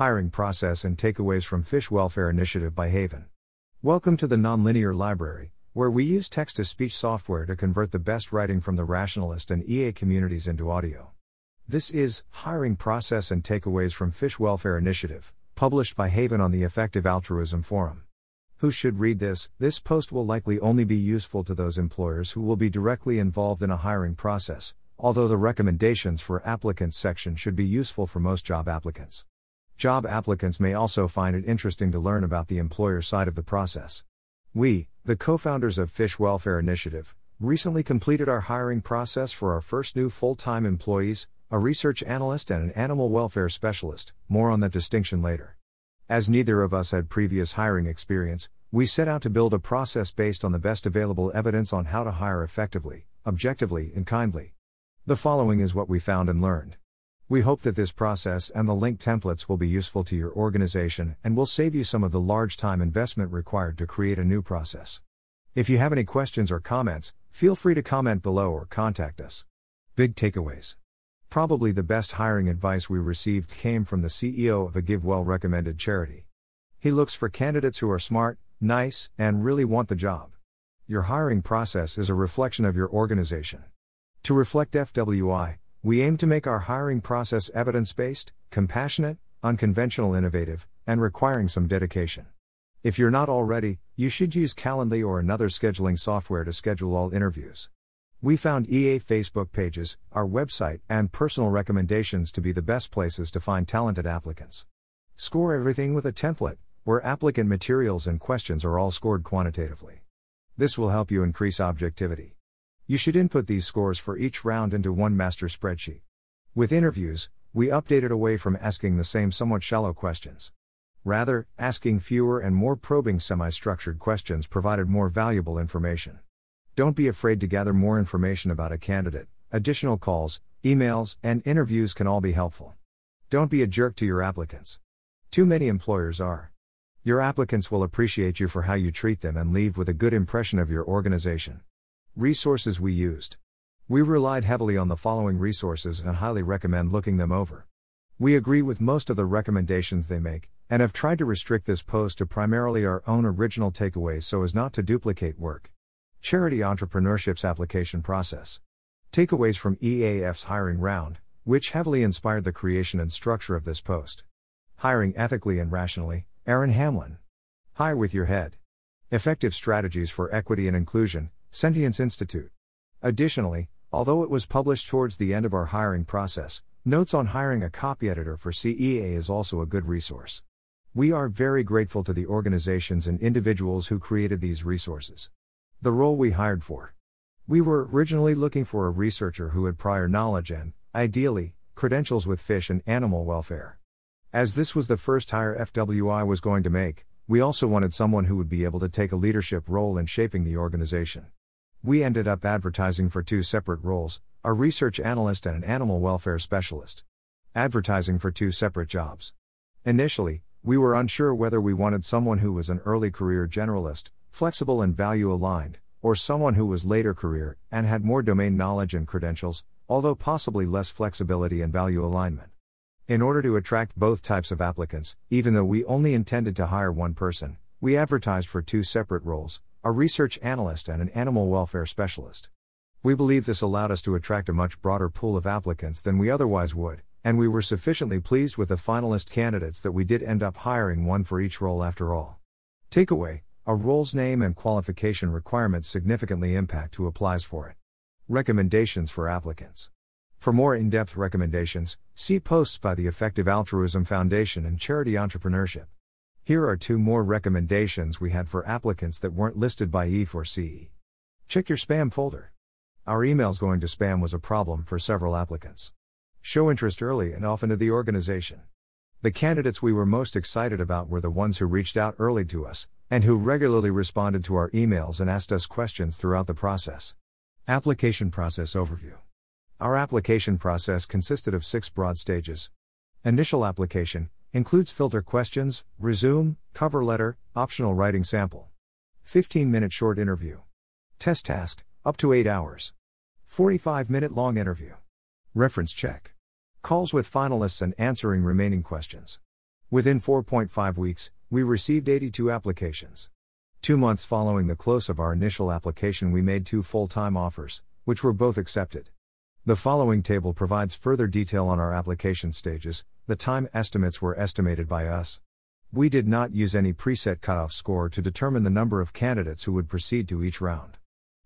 Hiring Process and Takeaways from Fish Welfare Initiative by Haven. Welcome to the Nonlinear Library, where we use text to speech software to convert the best writing from the rationalist and EA communities into audio. This is Hiring Process and Takeaways from Fish Welfare Initiative, published by Haven on the Effective Altruism Forum. Who should read this? This post will likely only be useful to those employers who will be directly involved in a hiring process, although the recommendations for applicants section should be useful for most job applicants. Job applicants may also find it interesting to learn about the employer side of the process. We, the co founders of Fish Welfare Initiative, recently completed our hiring process for our first new full time employees, a research analyst and an animal welfare specialist. More on that distinction later. As neither of us had previous hiring experience, we set out to build a process based on the best available evidence on how to hire effectively, objectively, and kindly. The following is what we found and learned. We hope that this process and the link templates will be useful to your organization and will save you some of the large time investment required to create a new process. If you have any questions or comments, feel free to comment below or contact us. Big takeaways. Probably the best hiring advice we received came from the CEO of a GiveWell recommended charity. He looks for candidates who are smart, nice, and really want the job. Your hiring process is a reflection of your organization. To reflect FWI, we aim to make our hiring process evidence based, compassionate, unconventional, innovative, and requiring some dedication. If you're not already, you should use Calendly or another scheduling software to schedule all interviews. We found EA Facebook pages, our website, and personal recommendations to be the best places to find talented applicants. Score everything with a template, where applicant materials and questions are all scored quantitatively. This will help you increase objectivity. You should input these scores for each round into one master spreadsheet. With interviews, we updated away from asking the same somewhat shallow questions. Rather, asking fewer and more probing semi structured questions provided more valuable information. Don't be afraid to gather more information about a candidate, additional calls, emails, and interviews can all be helpful. Don't be a jerk to your applicants. Too many employers are. Your applicants will appreciate you for how you treat them and leave with a good impression of your organization. Resources we used. We relied heavily on the following resources and highly recommend looking them over. We agree with most of the recommendations they make, and have tried to restrict this post to primarily our own original takeaways so as not to duplicate work. Charity Entrepreneurship's application process. Takeaways from EAF's hiring round, which heavily inspired the creation and structure of this post. Hiring ethically and rationally, Aaron Hamlin. Hire with your head. Effective strategies for equity and inclusion, Sentience Institute. Additionally, although it was published towards the end of our hiring process, Notes on Hiring a Copy Editor for CEA is also a good resource. We are very grateful to the organizations and individuals who created these resources. The role we hired for. We were originally looking for a researcher who had prior knowledge and, ideally, credentials with fish and animal welfare. As this was the first hire FWI was going to make, we also wanted someone who would be able to take a leadership role in shaping the organization. We ended up advertising for two separate roles a research analyst and an animal welfare specialist. Advertising for two separate jobs. Initially, we were unsure whether we wanted someone who was an early career generalist, flexible and value aligned, or someone who was later career and had more domain knowledge and credentials, although possibly less flexibility and value alignment. In order to attract both types of applicants, even though we only intended to hire one person, we advertised for two separate roles a research analyst and an animal welfare specialist. We believe this allowed us to attract a much broader pool of applicants than we otherwise would, and we were sufficiently pleased with the finalist candidates that we did end up hiring one for each role after all. Takeaway A role's name and qualification requirements significantly impact who applies for it. Recommendations for applicants. For more in depth recommendations, see posts by the Effective Altruism Foundation and Charity Entrepreneurship. Here are two more recommendations we had for applicants that weren't listed by EAF or CE. Check your spam folder. Our emails going to spam was a problem for several applicants. Show interest early and often to the organization. The candidates we were most excited about were the ones who reached out early to us, and who regularly responded to our emails and asked us questions throughout the process. Application Process Overview Our application process consisted of six broad stages. Initial application, Includes filter questions, resume, cover letter, optional writing sample. 15 minute short interview. Test task, up to 8 hours. 45 minute long interview. Reference check. Calls with finalists and answering remaining questions. Within 4.5 weeks, we received 82 applications. Two months following the close of our initial application, we made two full time offers, which were both accepted. The following table provides further detail on our application stages. The time estimates were estimated by us. We did not use any preset cutoff score to determine the number of candidates who would proceed to each round.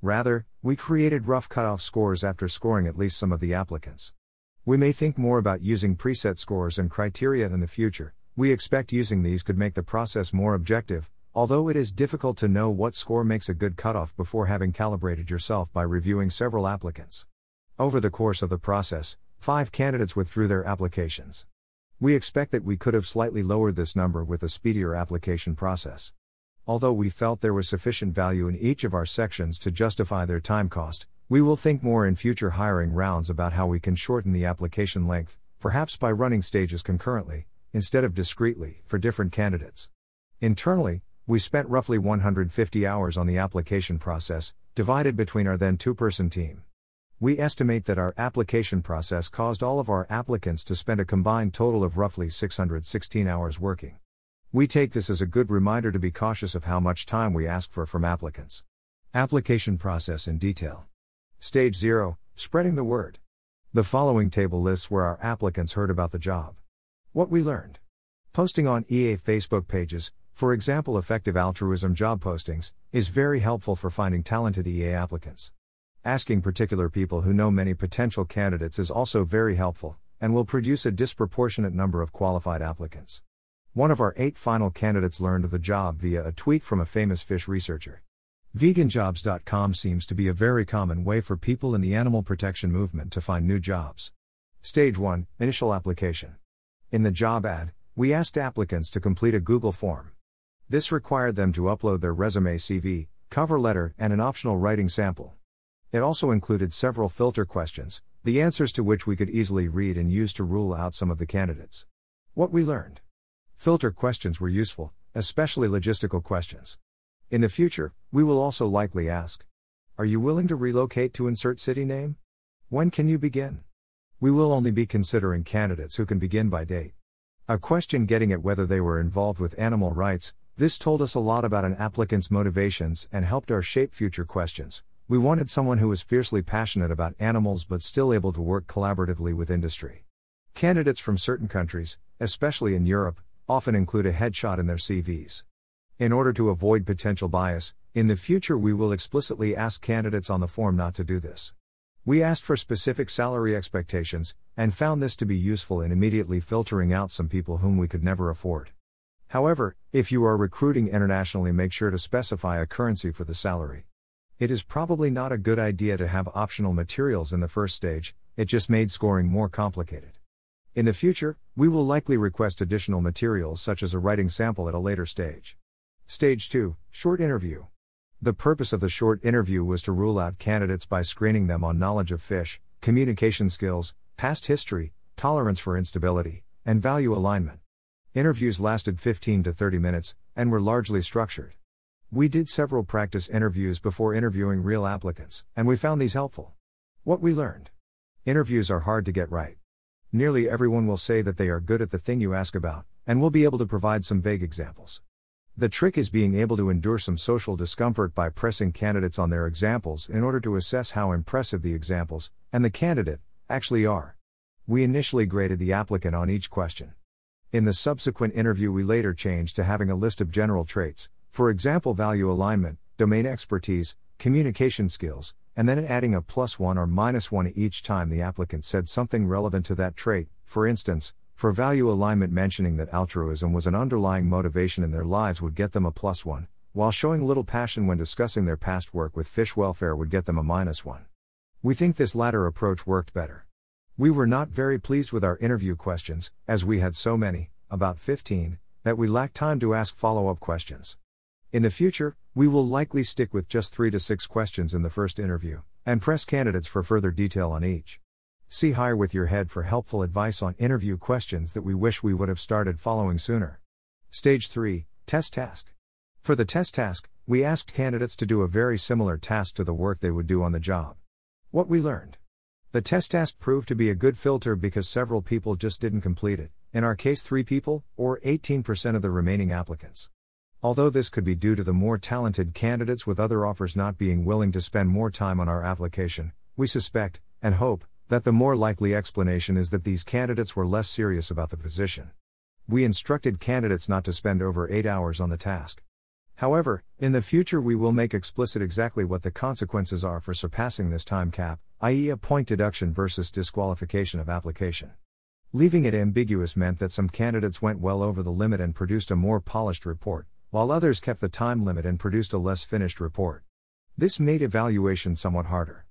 Rather, we created rough cutoff scores after scoring at least some of the applicants. We may think more about using preset scores and criteria in the future. We expect using these could make the process more objective, although it is difficult to know what score makes a good cutoff before having calibrated yourself by reviewing several applicants. Over the course of the process, five candidates withdrew their applications. We expect that we could have slightly lowered this number with a speedier application process. Although we felt there was sufficient value in each of our sections to justify their time cost, we will think more in future hiring rounds about how we can shorten the application length, perhaps by running stages concurrently, instead of discretely, for different candidates. Internally, we spent roughly 150 hours on the application process, divided between our then two person team. We estimate that our application process caused all of our applicants to spend a combined total of roughly 616 hours working. We take this as a good reminder to be cautious of how much time we ask for from applicants. Application process in detail. Stage 0 Spreading the word. The following table lists where our applicants heard about the job. What we learned. Posting on EA Facebook pages, for example, effective altruism job postings, is very helpful for finding talented EA applicants. Asking particular people who know many potential candidates is also very helpful, and will produce a disproportionate number of qualified applicants. One of our eight final candidates learned of the job via a tweet from a famous fish researcher. Veganjobs.com seems to be a very common way for people in the animal protection movement to find new jobs. Stage 1 Initial Application. In the job ad, we asked applicants to complete a Google form. This required them to upload their resume, CV, cover letter, and an optional writing sample. It also included several filter questions, the answers to which we could easily read and use to rule out some of the candidates. What we learned. Filter questions were useful, especially logistical questions. In the future, we will also likely ask Are you willing to relocate to insert city name? When can you begin? We will only be considering candidates who can begin by date. A question getting at whether they were involved with animal rights, this told us a lot about an applicant's motivations and helped our shape future questions. We wanted someone who was fiercely passionate about animals but still able to work collaboratively with industry. Candidates from certain countries, especially in Europe, often include a headshot in their CVs. In order to avoid potential bias, in the future we will explicitly ask candidates on the form not to do this. We asked for specific salary expectations, and found this to be useful in immediately filtering out some people whom we could never afford. However, if you are recruiting internationally, make sure to specify a currency for the salary. It is probably not a good idea to have optional materials in the first stage, it just made scoring more complicated. In the future, we will likely request additional materials such as a writing sample at a later stage. Stage 2 Short Interview. The purpose of the short interview was to rule out candidates by screening them on knowledge of fish, communication skills, past history, tolerance for instability, and value alignment. Interviews lasted 15 to 30 minutes and were largely structured. We did several practice interviews before interviewing real applicants, and we found these helpful. What we learned Interviews are hard to get right. Nearly everyone will say that they are good at the thing you ask about, and will be able to provide some vague examples. The trick is being able to endure some social discomfort by pressing candidates on their examples in order to assess how impressive the examples, and the candidate, actually are. We initially graded the applicant on each question. In the subsequent interview, we later changed to having a list of general traits, for example, value alignment, domain expertise, communication skills, and then adding a plus 1 or minus 1 each time the applicant said something relevant to that trait, for instance, for value alignment, mentioning that altruism was an underlying motivation in their lives would get them a plus 1, while showing little passion when discussing their past work with fish welfare would get them a minus 1. We think this latter approach worked better. We were not very pleased with our interview questions, as we had so many, about 15, that we lacked time to ask follow up questions. In the future, we will likely stick with just 3 to 6 questions in the first interview, and press candidates for further detail on each. See Hire with Your Head for helpful advice on interview questions that we wish we would have started following sooner. Stage 3 Test Task. For the test task, we asked candidates to do a very similar task to the work they would do on the job. What we learned. The test task proved to be a good filter because several people just didn't complete it, in our case 3 people, or 18% of the remaining applicants. Although this could be due to the more talented candidates with other offers not being willing to spend more time on our application, we suspect, and hope, that the more likely explanation is that these candidates were less serious about the position. We instructed candidates not to spend over 8 hours on the task. However, in the future we will make explicit exactly what the consequences are for surpassing this time cap, i.e., a point deduction versus disqualification of application. Leaving it ambiguous meant that some candidates went well over the limit and produced a more polished report, while others kept the time limit and produced a less finished report. This made evaluation somewhat harder.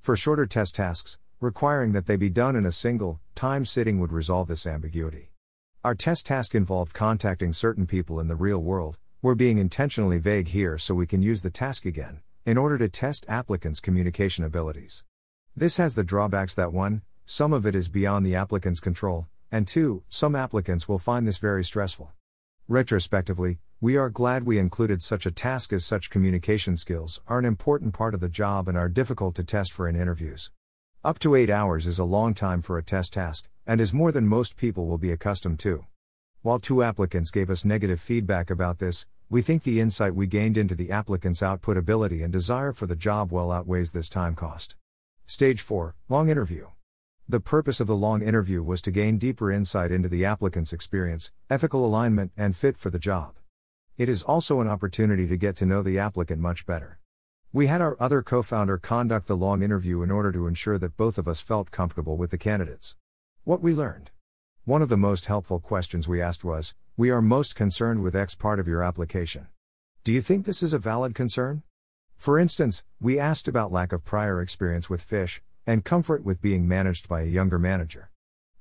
For shorter test tasks, requiring that they be done in a single, time sitting would resolve this ambiguity. Our test task involved contacting certain people in the real world, we're being intentionally vague here so we can use the task again, in order to test applicants' communication abilities. This has the drawbacks that 1. Some of it is beyond the applicant's control, and 2. Some applicants will find this very stressful. Retrospectively, we are glad we included such a task as such communication skills are an important part of the job and are difficult to test for in interviews. Up to 8 hours is a long time for a test task, and is more than most people will be accustomed to. While two applicants gave us negative feedback about this, we think the insight we gained into the applicant's output ability and desire for the job well outweighs this time cost. Stage 4 Long Interview. The purpose of the long interview was to gain deeper insight into the applicant's experience, ethical alignment, and fit for the job. It is also an opportunity to get to know the applicant much better. We had our other co founder conduct the long interview in order to ensure that both of us felt comfortable with the candidates. What we learned. One of the most helpful questions we asked was We are most concerned with X part of your application. Do you think this is a valid concern? For instance, we asked about lack of prior experience with fish, and comfort with being managed by a younger manager.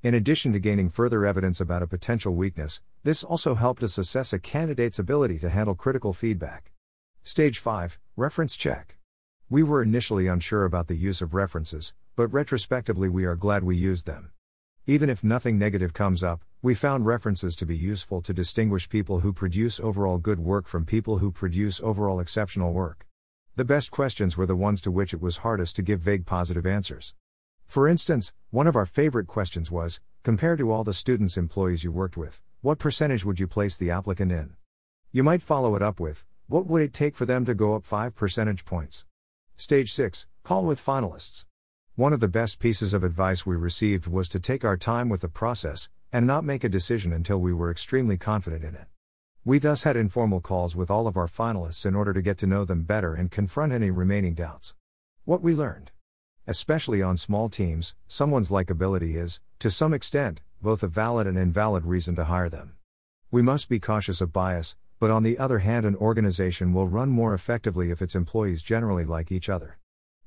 In addition to gaining further evidence about a potential weakness, this also helped us assess a candidate's ability to handle critical feedback. Stage 5 Reference Check. We were initially unsure about the use of references, but retrospectively we are glad we used them. Even if nothing negative comes up, we found references to be useful to distinguish people who produce overall good work from people who produce overall exceptional work. The best questions were the ones to which it was hardest to give vague positive answers. For instance, one of our favorite questions was compared to all the students employees you worked with, what percentage would you place the applicant in? You might follow it up with, what would it take for them to go up 5 percentage points? Stage 6 Call with finalists. One of the best pieces of advice we received was to take our time with the process and not make a decision until we were extremely confident in it. We thus had informal calls with all of our finalists in order to get to know them better and confront any remaining doubts. What we learned. Especially on small teams, someone's likability is, to some extent, both a valid and invalid reason to hire them. We must be cautious of bias, but on the other hand, an organization will run more effectively if its employees generally like each other.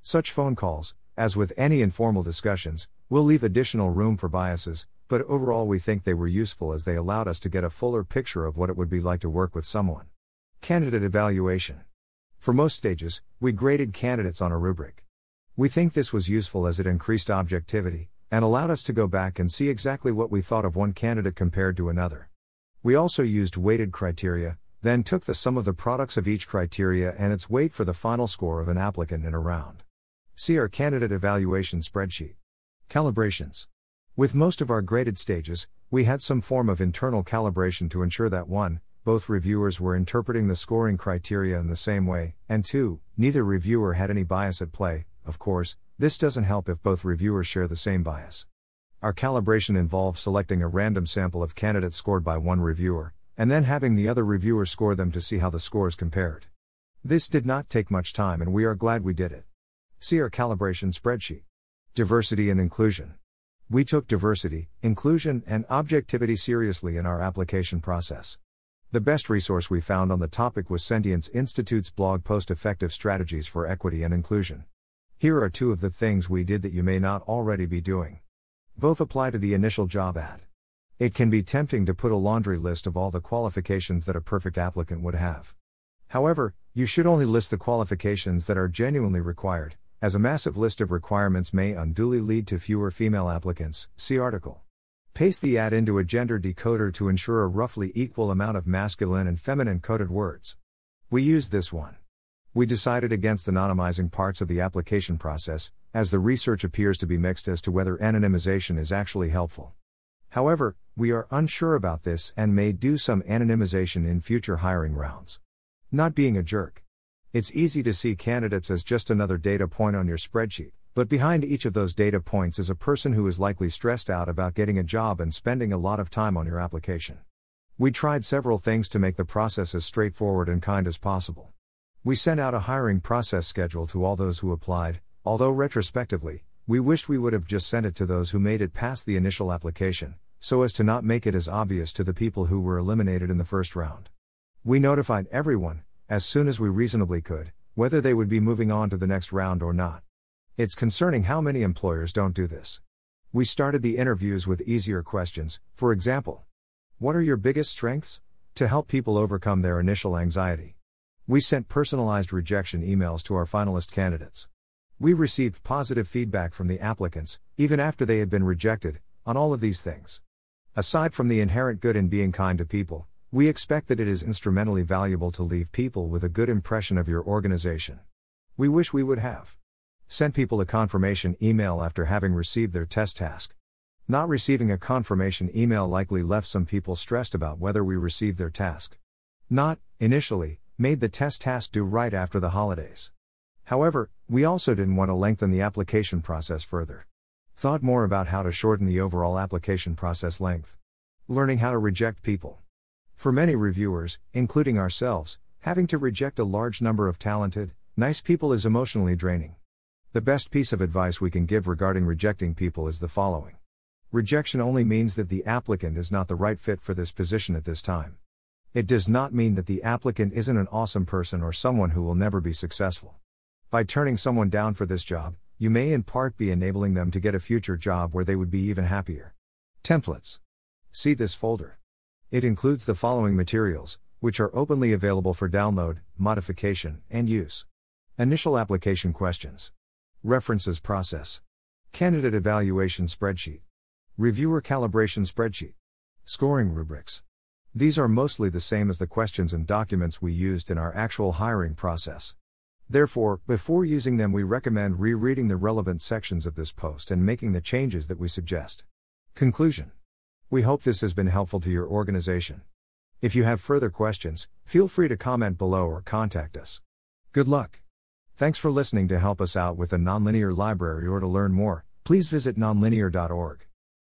Such phone calls, as with any informal discussions, will leave additional room for biases, but overall we think they were useful as they allowed us to get a fuller picture of what it would be like to work with someone. Candidate evaluation. For most stages, we graded candidates on a rubric. We think this was useful as it increased objectivity, and allowed us to go back and see exactly what we thought of one candidate compared to another. We also used weighted criteria, then took the sum of the products of each criteria and its weight for the final score of an applicant in a round. See our candidate evaluation spreadsheet. Calibrations. With most of our graded stages, we had some form of internal calibration to ensure that 1. Both reviewers were interpreting the scoring criteria in the same way, and 2. Neither reviewer had any bias at play. Of course, this doesn't help if both reviewers share the same bias. Our calibration involved selecting a random sample of candidates scored by one reviewer, and then having the other reviewer score them to see how the scores compared. This did not take much time, and we are glad we did it. See our calibration spreadsheet. Diversity and inclusion. We took diversity, inclusion, and objectivity seriously in our application process. The best resource we found on the topic was Sentience Institute's blog post Effective Strategies for Equity and Inclusion. Here are two of the things we did that you may not already be doing. Both apply to the initial job ad. It can be tempting to put a laundry list of all the qualifications that a perfect applicant would have. However, you should only list the qualifications that are genuinely required as a massive list of requirements may unduly lead to fewer female applicants. See article. Paste the ad into a gender decoder to ensure a roughly equal amount of masculine and feminine coded words. We used this one. We decided against anonymizing parts of the application process, as the research appears to be mixed as to whether anonymization is actually helpful. However, we are unsure about this and may do some anonymization in future hiring rounds. Not being a jerk. It's easy to see candidates as just another data point on your spreadsheet, but behind each of those data points is a person who is likely stressed out about getting a job and spending a lot of time on your application. We tried several things to make the process as straightforward and kind as possible. We sent out a hiring process schedule to all those who applied, although retrospectively, we wished we would have just sent it to those who made it past the initial application, so as to not make it as obvious to the people who were eliminated in the first round. We notified everyone, as soon as we reasonably could, whether they would be moving on to the next round or not. It's concerning how many employers don't do this. We started the interviews with easier questions, for example, What are your biggest strengths? to help people overcome their initial anxiety. We sent personalized rejection emails to our finalist candidates. We received positive feedback from the applicants, even after they had been rejected, on all of these things. Aside from the inherent good in being kind to people, we expect that it is instrumentally valuable to leave people with a good impression of your organization. We wish we would have sent people a confirmation email after having received their test task. Not receiving a confirmation email likely left some people stressed about whether we received their task. Not, initially, made the test task due right after the holidays. However, we also didn't want to lengthen the application process further. Thought more about how to shorten the overall application process length. Learning how to reject people. For many reviewers, including ourselves, having to reject a large number of talented, nice people is emotionally draining. The best piece of advice we can give regarding rejecting people is the following Rejection only means that the applicant is not the right fit for this position at this time. It does not mean that the applicant isn't an awesome person or someone who will never be successful. By turning someone down for this job, you may in part be enabling them to get a future job where they would be even happier. Templates. See this folder. It includes the following materials, which are openly available for download, modification, and use. Initial application questions. References process. Candidate evaluation spreadsheet. Reviewer calibration spreadsheet. Scoring rubrics. These are mostly the same as the questions and documents we used in our actual hiring process. Therefore, before using them, we recommend rereading the relevant sections of this post and making the changes that we suggest. Conclusion We hope this has been helpful to your organization. If you have further questions, feel free to comment below or contact us. Good luck! Thanks for listening to help us out with the Nonlinear Library or to learn more, please visit nonlinear.org.